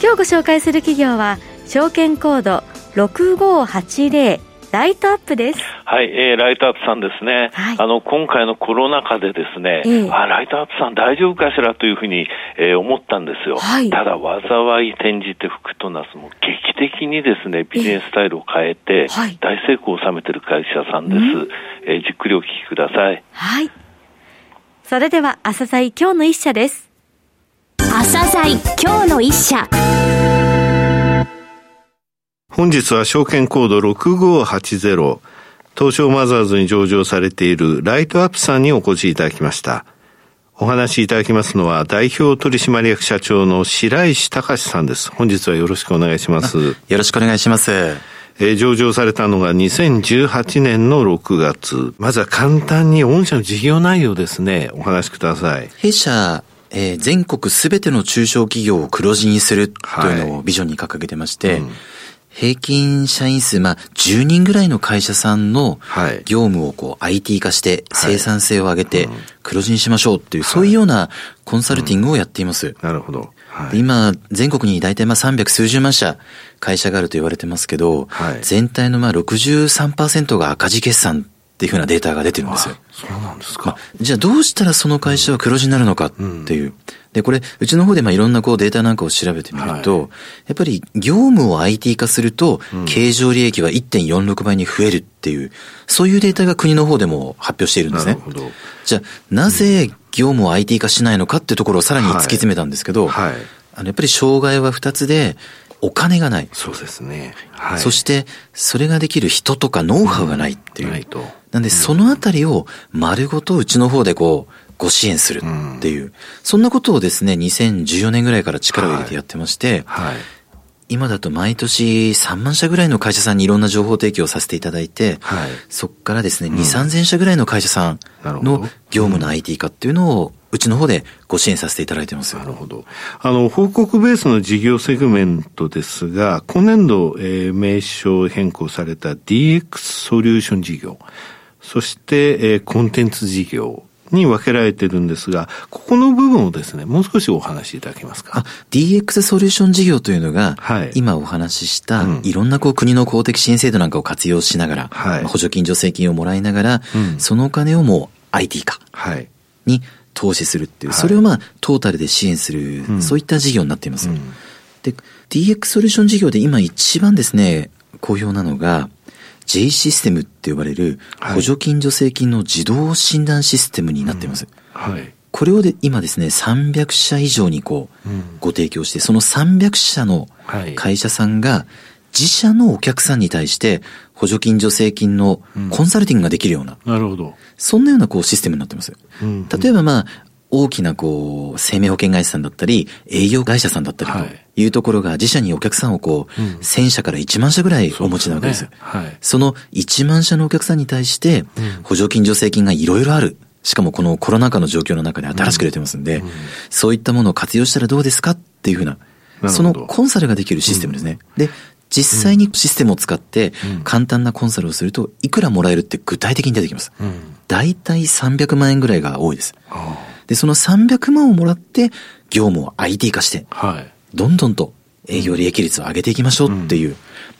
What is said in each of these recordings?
今日ご紹介する企業は証券コード6580ライトアップです。はい、えー、ライトアップさんですね。はい、あの、今回のコロナ禍でですね、えー、あ、ライトアップさん大丈夫かしら？というふうに、えー、思ったんですよ。はい、ただ、災い転じて福となすも劇的にですね、ビジネススタイルを変えて、えー、大成功を収めている会社さんです。えー、じっくりお聞きください。はい。それでは、朝鮮今日の一社です。朝鮮今日の一社。本日は証券コード6580東証マザーズに上場されているライトアップさんにお越しいただきました。お話しいただきますのは代表取締役社長の白石隆さんです。本日はよろしくお願いします。よろしくお願いします。えー、上場されたのが2018年の6月。まずは簡単に御社の事業内容ですね、お話しください。弊社、えー、全国すべての中小企業を黒字にするというのをビジョンに掲げてまして、はいうん。平均社員数、まあ、10人ぐらいの会社さんの業務をこう IT 化して生産性を上げて黒字にしましょうっていう、そういうようなコンサルティングをやっています。なるほど。はい、今、全国に大体まあ300数十万社会社があると言われてますけど、はい、全体のまあ63%が赤字決算っていうふうなデータが出てるんですよ。そうなんですか。まあ、じゃあどうしたらその会社は黒字になるのかっていう。うん、で、これ、うちの方でまあいろんなこうデータなんかを調べてみると、はい、やっぱり業務を IT 化すると、経常利益は1.46倍に増えるっていう、そういうデータが国の方でも発表しているんですね。なるほど。じゃあ、なぜ業務を IT 化しないのかっていうところをさらに突き詰めたんですけど、はい、はい、あのやっぱり障害は2つで、お金がない。そうですね。はい、そして、それができる人とかノウハウがないっていう。ないと。なんで、そのあたりを丸ごとうちの方でこう、ご支援するっていう、うん、そんなことをですね、2014年ぐらいから力を入れてやってまして、はい、はい今だと毎年3万社ぐらいの会社さんにいろんな情報提供させていただいて、はい、そこからですね、2、3000社ぐらいの会社さんの業務の IT 化っていうのをうちの方でご支援させていただいてます。なるほど。あの、報告ベースの事業セグメントですが、今年度、えー、名称変更された DX ソリューション事業、そして、えー、コンテンツ事業、に分けられてるんですが、ここの部分をですね、もう少しお話しいただけますか？DX ソリューション事業というのが、はい、今お話しした、うん、いろんなこう国の公的支援制度なんかを活用しながら、はい、補助金、助成金をもらいながら、うん、そのお金をもう IT 化に投資するっていう、それをまあトータルで支援する、うん、そういった事業になっています。で、DX ソリューション事業で今一番ですね、好評なのが、J システムって呼ばれる補助金助成金の自動診断システムになっています。はい、これをで今ですね、300社以上にこう、ご提供して、その300社の会社さんが、自社のお客さんに対して補助金助成金のコンサルティングができるような、なるほど。そんなようなこうシステムになってます。例えばまあ、大きなこう、生命保険会社さんだったり、営業会社さんだったりとい。うところが自社にお客さんをこう、1000社から1万社ぐらいお持ちなわけです。はい、その1万社のお客さんに対して、補助金助成金がいろいろある。しかもこのコロナ禍の状況の中で新しく出てますんで、そういったものを活用したらどうですかっていうふうな、そのコンサルができるシステムですね。で、実際にシステムを使って簡単なコンサルをするといくらもらえるって具体的に出てきます。大体300万円ぐらいが多いです。で、その300万をもらって、業務を IT 化して、はい、どんどんと営業利益率を上げていきましょうっていう。うん、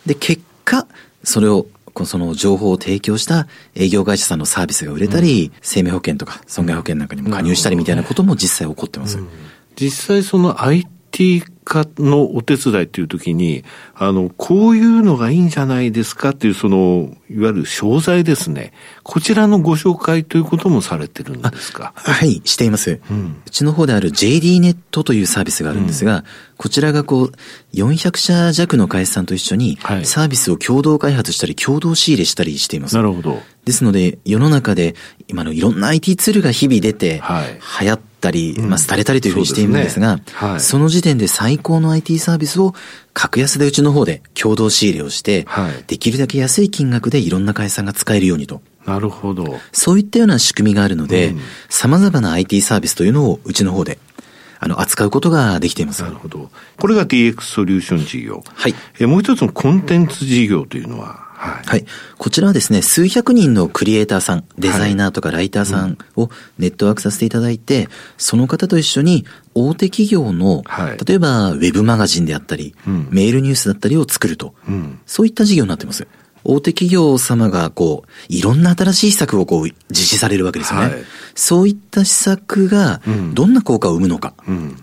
で、結果、それを、その情報を提供した営業会社さんのサービスが売れたり、うん、生命保険とか損害保険なんかにも加入したりみたいなことも実際起こってます。うん、実際その IT 化のお手伝いっていう時に、あの、こういうのがいいんじゃないですかっていう、その、いわゆる商材ですね。こちらのご紹介ということもされてるんですか？はい、しています、うん。うちの方である JD ネットというサービスがあるんですが、うん、こちらがこう、400社弱の会社さんと一緒に、サービスを共同開発したり、共同仕入れしたりしています。なるほど。ですので、世の中で、今のいろんな IT ツールが日々出て、流行ってたり、まあ、廃れたりというふうにしているんですが、そ、ねはい、その時点で最高の IT サービスを格安でうちの方で共同仕入れをして、はい、できるだけ安い金額でいろんな会社が使えるようにと。なるほど。そういったような仕組みがあるので、さまざまな IT サービスというのをうちの方であの、扱うことができています。なるほど。これが DX ソリューション事業。はい。えもう一つのコンテンツ事業というのは、はい、はい。こちらはですね、数百人のクリエイターさん、デザイナーとかライターさんをネットワークさせていただいて、その方と一緒に大手企業の、はい、例えばウェブマガジンであったり、うん、メールニュースだったりを作ると、うん、そういった事業になってます。大手企業様がこう、いろんな新しい施策をこう実施されるわけですよね。はい、そういった施策がどんな効果を生むのか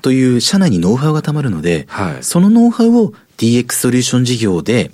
という社内にノウハウがたまるので、はい、そのノウハウを DX ソリューション事業で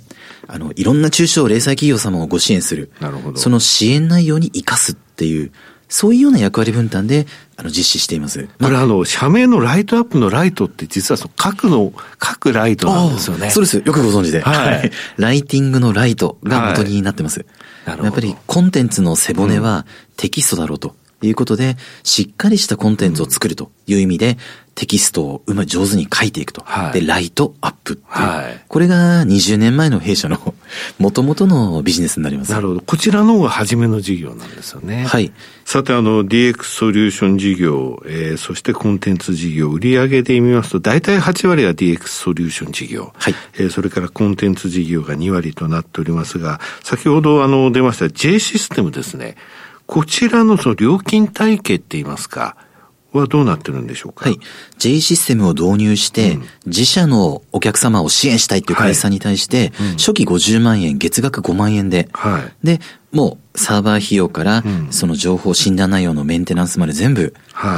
あの、いろんな中小零細企業様をご支援する。なるほど。その支援内容に活かすっていう、そういうような役割分担で、あの、実施しています。これあの、社名のライトアップのライトって実はその書くの、書くライトなんですよね。そうです。よくご存知で。はい。ライティングのライトが元になってます。はい、なるほど。やっぱりコンテンツの背骨はテキストだろうと。いうことで、しっかりしたコンテンツを作るという意味で、テキストをうま上手に書いていくと。はい、で、ライトアップっていう。はい、これが20年前の弊社の 元々のビジネスになります。なるほど。こちらの方が初めの事業なんですよね。はい。さて、あの、DX ソリューション事業、えー、そしてコンテンツ事業、売上で見ますと、大体8割は DX ソリューション事業。はい。えー、それからコンテンツ事業が2割となっておりますが、先ほどあの、出ました J システムですね。こちらのその料金体系って言いますか、はどうなってるんでしょうか？はい。J システムを導入して、うん、自社のお客様を支援したいっていう会社さんに対して、はい。うん、初期50万円、月額5万円で、はい、で、もうサーバー費用から、その情報診断内容のメンテナンスまで全部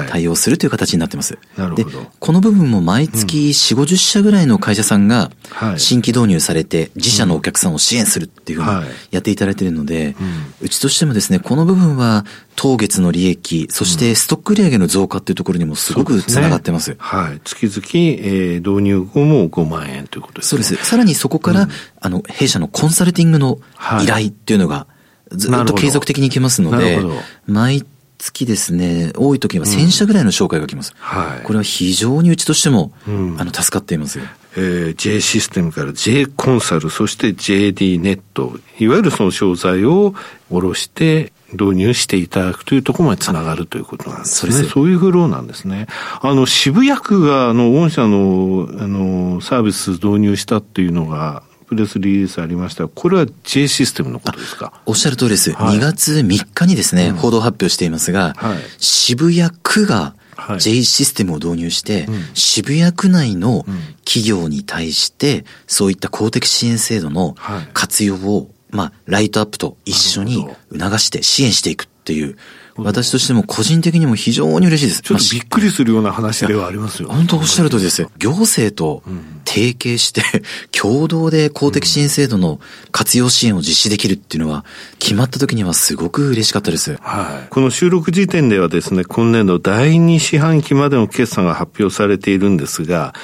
対応するという形になってます。なるほど。で、この部分も毎月4、50社ぐらいの会社さんが新規導入されて自社のお客さんを支援するっていうふうにやっていただいているので、うちとしてもですね、この部分は当月の利益、そしてストック売上の増加っていうところにもすごくつながってます。すね、はい。月々、えー、導入後も5万円ということですね。そうです。さらにそこから、うん、あの、弊社のコンサルティングの依頼っていうのが、ずっと継続的に行きますので、毎月ですね、多い時は1000社ぐらいの紹介が来ます。うんはい、これは非常にうちとしても、うん、あの、助かっていますよ。えー、J システムから J コンサル、そして JD ネット、いわゆるその商材を下ろして導入していただくというところまでつながるということなんですね。そうそういうフローなんですね。あの、渋谷区が、あの、御社の、あの、サービス導入したっていうのが、プレスリリースありました。これは J システムのことですか？おっしゃる通りです。はい、2月3日にですね、うん、報道発表していますが、はい、渋谷区が J システムを導入して、はい渋谷区内の企業に対して、そういった公的支援制度の活用を、まあ、ライトアップと一緒に促して支援していくっていう、私としても個人的にも非常に嬉しいです。ちょっとびっくりするような話ではありますよ。本当おっしゃる通りですよ。行政と提携して、共同で公的支援制度の活用支援を実施できるっていうのは、決まった時にはすごく嬉しかったです。はい。この収録時点ではですね、今年度第2四半期までの決算が発表されているんですが、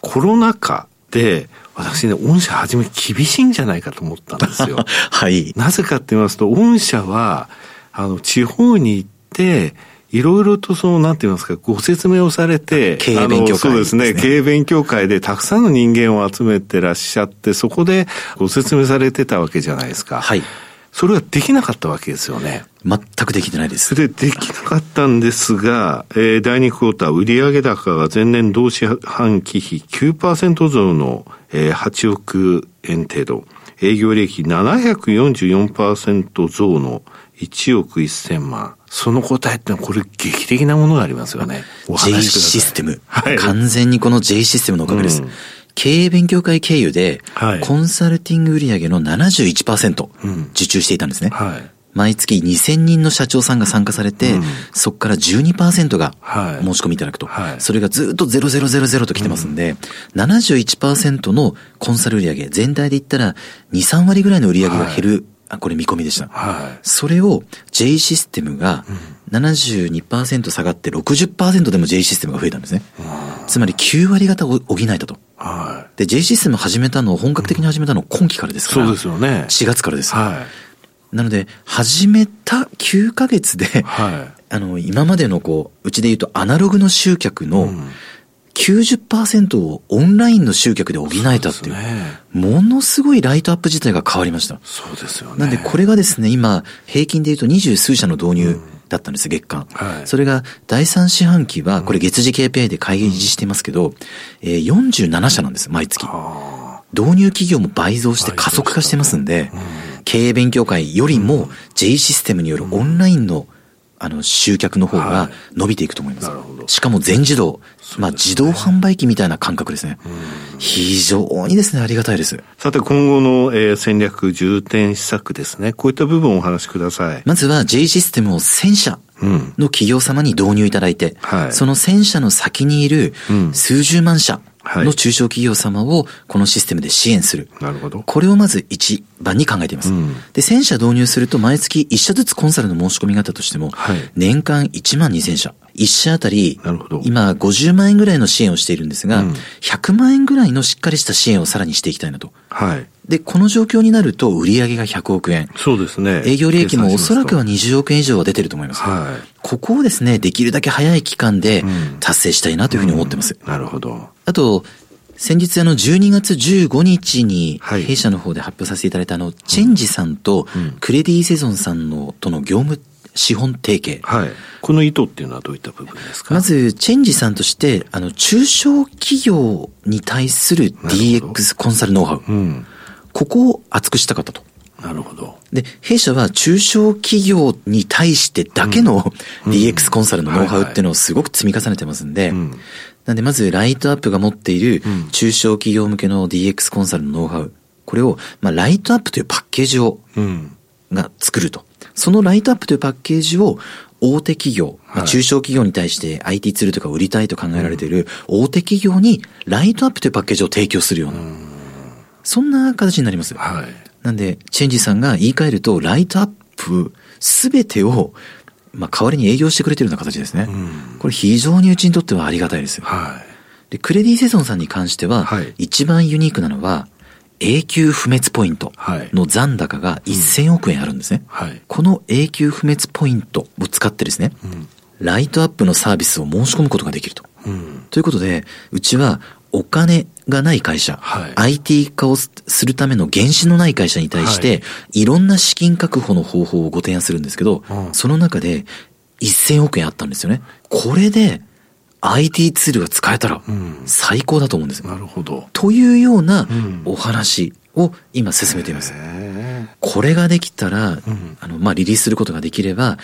コロナ禍で、私ね、御社初め厳しいんじゃないかと思ったんですよ。はい。なぜかって言いますと、御社は、あの、地方に行って、いろいろとその、なんて言いますか、ご説明をされて、経営勉強会、ね、そうですね、経営勉強会でたくさんの人間を集めてらっしゃって、そこでご説明されてたわけじゃないですか。はい。それはできなかったわけですよね。全くできてないです。それでできなかったんですが、えー、第2クォーター売上高が前年同四半期比9%増の、えー、8億円程度。営業利益744%増の1億1000万。その答えってのはこれ劇的なものがありますよね。J システム。はい、完全にこの J システムのおかげです。うん、経営勉強会経由で、コンサルティング売上の71%受注していたんですね。はい、毎月2000人の社長さんが参加されて、うん、そこから12%が申し込みいただくと。はい、それがずっと0000と来てますんで、うん、71%のコンサル売上、全体で言ったら2、3割ぐらいの売上が減るこれ見込みでした。はい。それを J システムが72%下がって60%でも J システムが増えたんですね。つまり9割方を補えたと。はい。で、J システム始めたの、本格的に始めたの今期からですから。そうですよね。4月からです。はい。なので、始めた9ヶ月で、はい、あの、今までのこう、うちで言うとアナログの集客の90%をオンラインの集客で補えたっていう、ね、ものすごいライトアップ自体が変わりました。そうですよね。なんでこれがですね、今、平均で言うと二十数社の導入だったんです、月間。はい、それが第3四半期は、これ月次 KPI で開示してますけど、うん、えー、47社なんです、毎月。導入企業も倍増して加速化してますんで、経営勉強会よりも J システムによるオンラインのあの、集客の方が伸びていくと思います。はい、しかも全自動、まあ自動販売機みたいな感覚ですね。非常にですね、ありがたいです。さて、今後の、えー、戦略重点施策ですね。こういった部分をお話しください。まずは J システムを1000社の企業様に導入いただいて、はい、その1000社の先にいる数十万社、の中小企業様をこのシステムで支援する。なるほど。これをまず一番に考えています。うん、で、1000社導入すると毎月1社ずつコンサルの申し込みがあったとしても、はい、年間1万2000社。1社あたり、今50万円ぐらいの支援をしているんですが、うん、100万円ぐらいのしっかりした支援をさらにしていきたいなと。はい。で、この状況になると売上が100億円。そうですね。営業利益もおそらくは20億円以上は出てると思います。はい。ここをですね、できるだけ早い期間で達成したいなというふうに思ってます。うん、なるほど。あと、先日あの12月15日に弊社の方で発表させていただいたあの、チェンジさんとクレディセゾンさんのとの業務資本提携。はい。この意図っていうのはどういった部分ですか？まず、チェンジさんとして、あの、中小企業に対する DX コンサルノウハウ。うん、ここを厚くしたかったと。なるほど。で、弊社は中小企業に対してだけの DX コンサルのノウハウっていうのをすごく積み重ねてますんで、なんでまずライトアップが持っている中小企業向けの DX コンサルのノウハウ、これを、まあ、ライトアップというパッケージを、が作ると。そのライトアップというパッケージを大手企業、まあ、中小企業に対して IT ツールとか売りたいと考えられている大手企業にライトアップというパッケージを提供するような、そんな形になります。はい。なんで、チェンジさんが言い換えると、ライトアップすべてをまあ、代わりに営業してくれてるような形ですね。うん、これ非常にうちにとってはありがたいです。はい。で、クレディセゾンさんに関しては、はい、一番ユニークなのは、永久不滅ポイントの残高が1000億円あるんですね。はい、この永久不滅ポイントを使ってですね、うん、ライトアップのサービスを申し込むことができると。うん、ということで、うちはお金がない会社、はい、IT 化をするための原資のない会社に対して、はい、いろんな資金確保の方法をご提案するんですけど、うん、その中で1000億円あったんですよね。これで IT ツールが使えたら最高だと思うんですよ。なるほど。というようなお話を今進めています。これができたら、うん、あの、まあ、リリースすることができれば、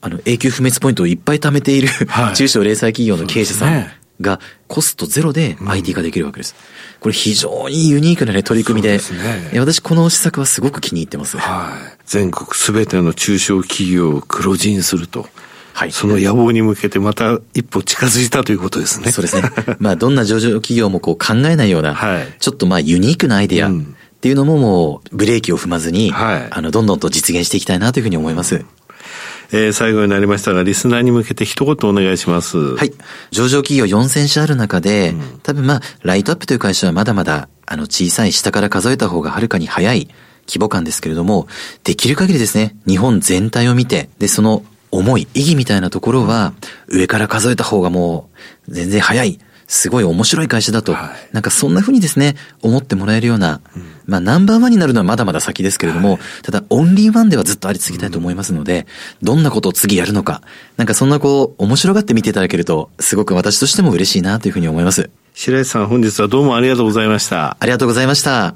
あの、永久不滅ポイントをいっぱい貯めている、はい、中小零細企業の経営者さんがコストゼロで IT 化できるわけです。うん、これ非常にユニークなね、取り組みで、でね、私この施策はすごく気に入ってます。はい。全国すべての中小企業を黒字にすると。はい。その野望に向けてまた一歩近づいたということですね。そうですね。まあ、どんな上場企業もこう考えないような、はい、ちょっとまあユニークなアイデアっていうのももうブレーキを踏まずに、はい、あの、どんどんと実現していきたいなというふうに思います。えー、最後になりましたが、リスナーに向けて一言お願いします。はい。上場企業4000社ある中で、うん、多分まあ、ライトアップという会社はまだまだ、あの、小さい下から数えた方がはるかに早い規模感ですけれども、できる限りですね、日本全体を見て、で、その思い、意義みたいなところは、上から数えた方がもう、全然早い。すごい面白い会社だと、はい、なんかそんな風にですね、思ってもらえるような、うん、まあナンバーワンになるのはまだまだ先ですけれども、はい、ただオンリーワンではずっとあり続けたいと思いますので、うん、どんなことを次やるのか、なんかそんなこう、面白がって見ていただけると、すごく私としても嬉しいなというふうに思います。白石さん本日はどうもありがとうございました。ありがとうございました。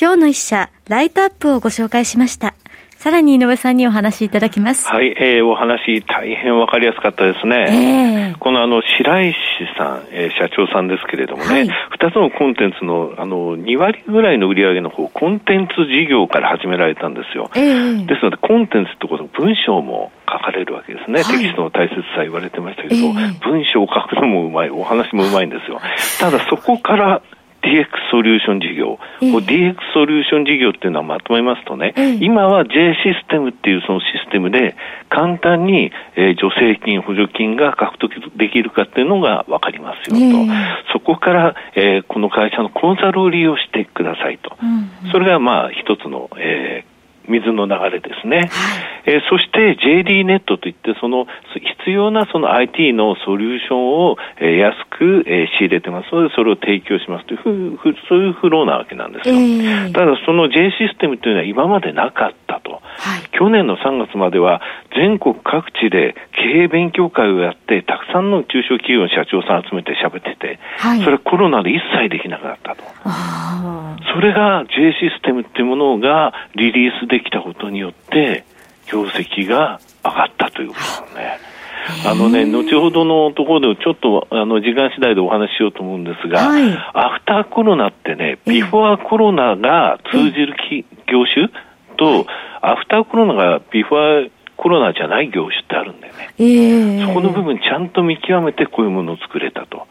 今日の一社、ライトアップをご紹介しました。さらに井上さんにお話しいただきます。はい、えー、お話大変わかりやすかったですね。えー、このあの、白石さん、えー、社長さんですけれどもね、二、はい、つのコンテンツのあの、2割ぐらいの売り上げの方、コンテンツ事業から始められたんですよ。えー、ですので、コンテンツってこと、文章も書かれるわけですね。はい、テキストの大切さ言われてましたけど、えー、文章を書くのもうまい、お話もうまいんですよ。ただそこから DX ソリューション事業、えー、DX ソリューション事業っていうのはまとめますとね、えー、今は J システムっていうそのシステムで簡単に、えー、助成金、補助金が獲得できるかっていうのが分かりますよと、えー、そこから、えー、この会社のコンサルを利用してくださいと、うんうん、それがまあ一つの、えー水の流れですね。はい、えー、そして JD ネットといって、その必要なその IT のソリューションを、えー、安く、えー、仕入れてますので、それを提供しますというふふ、そういうフローなわけなんですよ。えー、ただ、その J システムというのは今までなかったと。はい、去年の3月までは全国各地で経営勉強会をやって、たくさんの中小企業の社長さん集めて喋ってて、はい、それはコロナで一切できなくなったと。それが J システムっていうものがリリースできたことによって、業績が上がったということですね。あのね、後ほどのところでちょっとあの時間次第でお話ししようと思うんですが、はい、アフターコロナってね、ビフォーコロナが通じる業種と、アフターコロナがビフォーコロナじゃない業種ってあるんだよね。えー、そこの部分ちゃんと見極めてこういうものを作れたと。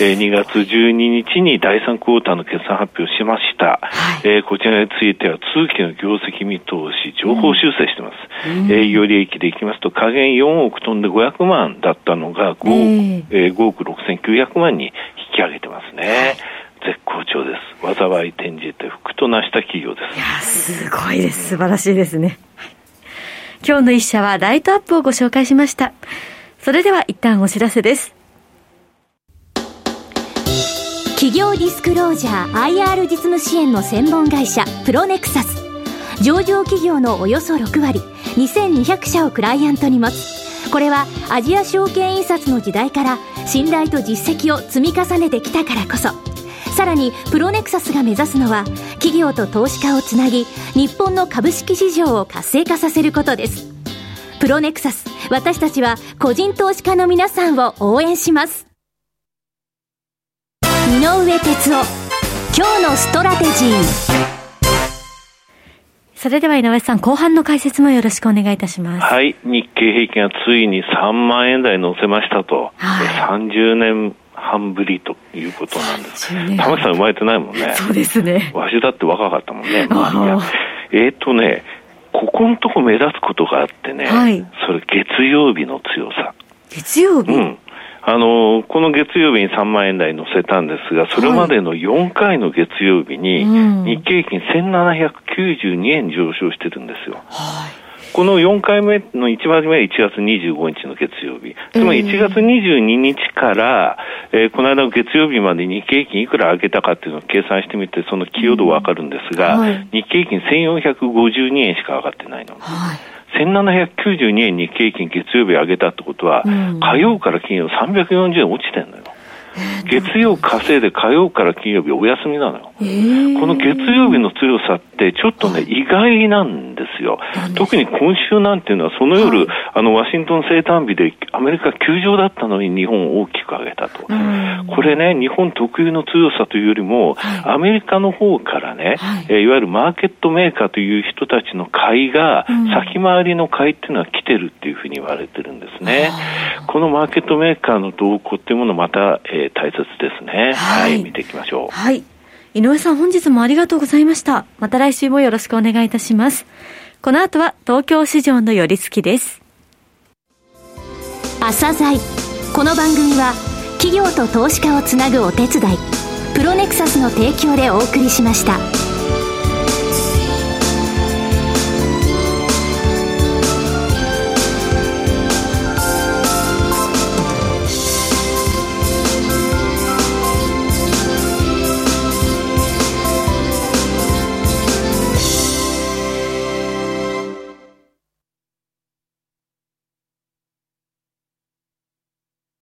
えー、2月12日に第3クォーターの決算発表しました。はい、えー、こちらについては通期の業績見通し、情報修正してます。うん、営業利益でいきますと、下限4億飛んで500万だったのが 5,、えー、5億6900万に引き上げてますね。絶好調です。災い転じて福となした企業です。いや、すごいです。素晴らしいですね。今日の一社はライトアップをご紹介しました。それでは一旦お知らせです。企業ディスクロージャー IR 実務支援の専門会社プロネクサス上場企業のおよそ6割2200社をクライアントに持つこれはアジア証券印刷の時代から信頼と実績を積み重ねてきたからこそさらにプロネクサスが目指すのは企業と投資家をつなぎ日本の株式市場を活性化させることですプロネクサス私たちは個人投資家の皆さんを応援します井上哲夫今日のストラテジーそれでは井上さん、後半の解説もよろしくお願いいたします。はい。日経平均がついに3万円台乗せましたと。はい、30年半ぶりということなんです。玉木さん生まれてないもんね。そうですね。わしだって若かったもんね。まあ、えっ、ー、とね、ここのとこ目立つことがあってね、はい、それ月曜日の強さ。月曜日？うん。あの、この月曜日に3万円台乗せたんですが、それまでの4回の月曜日に、日経平均1792円上昇してるんですよ。はいこの4回目の一番目は1月25日の月曜日。つまり1月22日から、えー、この間の月曜日まで日経平均いくら上げたかっていうのを計算してみて、その寄与度わかるんですが、うんはい、日経平均1452円しか上がってないの。はい1792円に経金月曜日上げたってことは、うん、火曜から金曜340円落ちてるのよ。月曜稼いで火曜から金曜日お休みなのよ。この月曜日の強さってちょっとね、意外なんですよ。特に今週なんていうのはその夜、はい、あのワシントン生誕日でアメリカ休場だったのに日本を大きく上げたと。これね、日本特有の強さというよりも、はい、アメリカの方からね、はい、えいわゆるマーケットメーカーという人たちの買いが、先回りの買いっていうのは来てるっていうふうに言われてるんですね。このマーケットメーカーの動向っていうものまた、えーー、大切ですね、はい。はい、見ていきましょう。はい。井上さん、本日もありがとうございました。また来週もよろしくお願いいたします。この後は東京市場の寄り付きです。朝鮮この番組は企業と投資家をつなぐお手伝いプロネクサスの提供でお送りしました。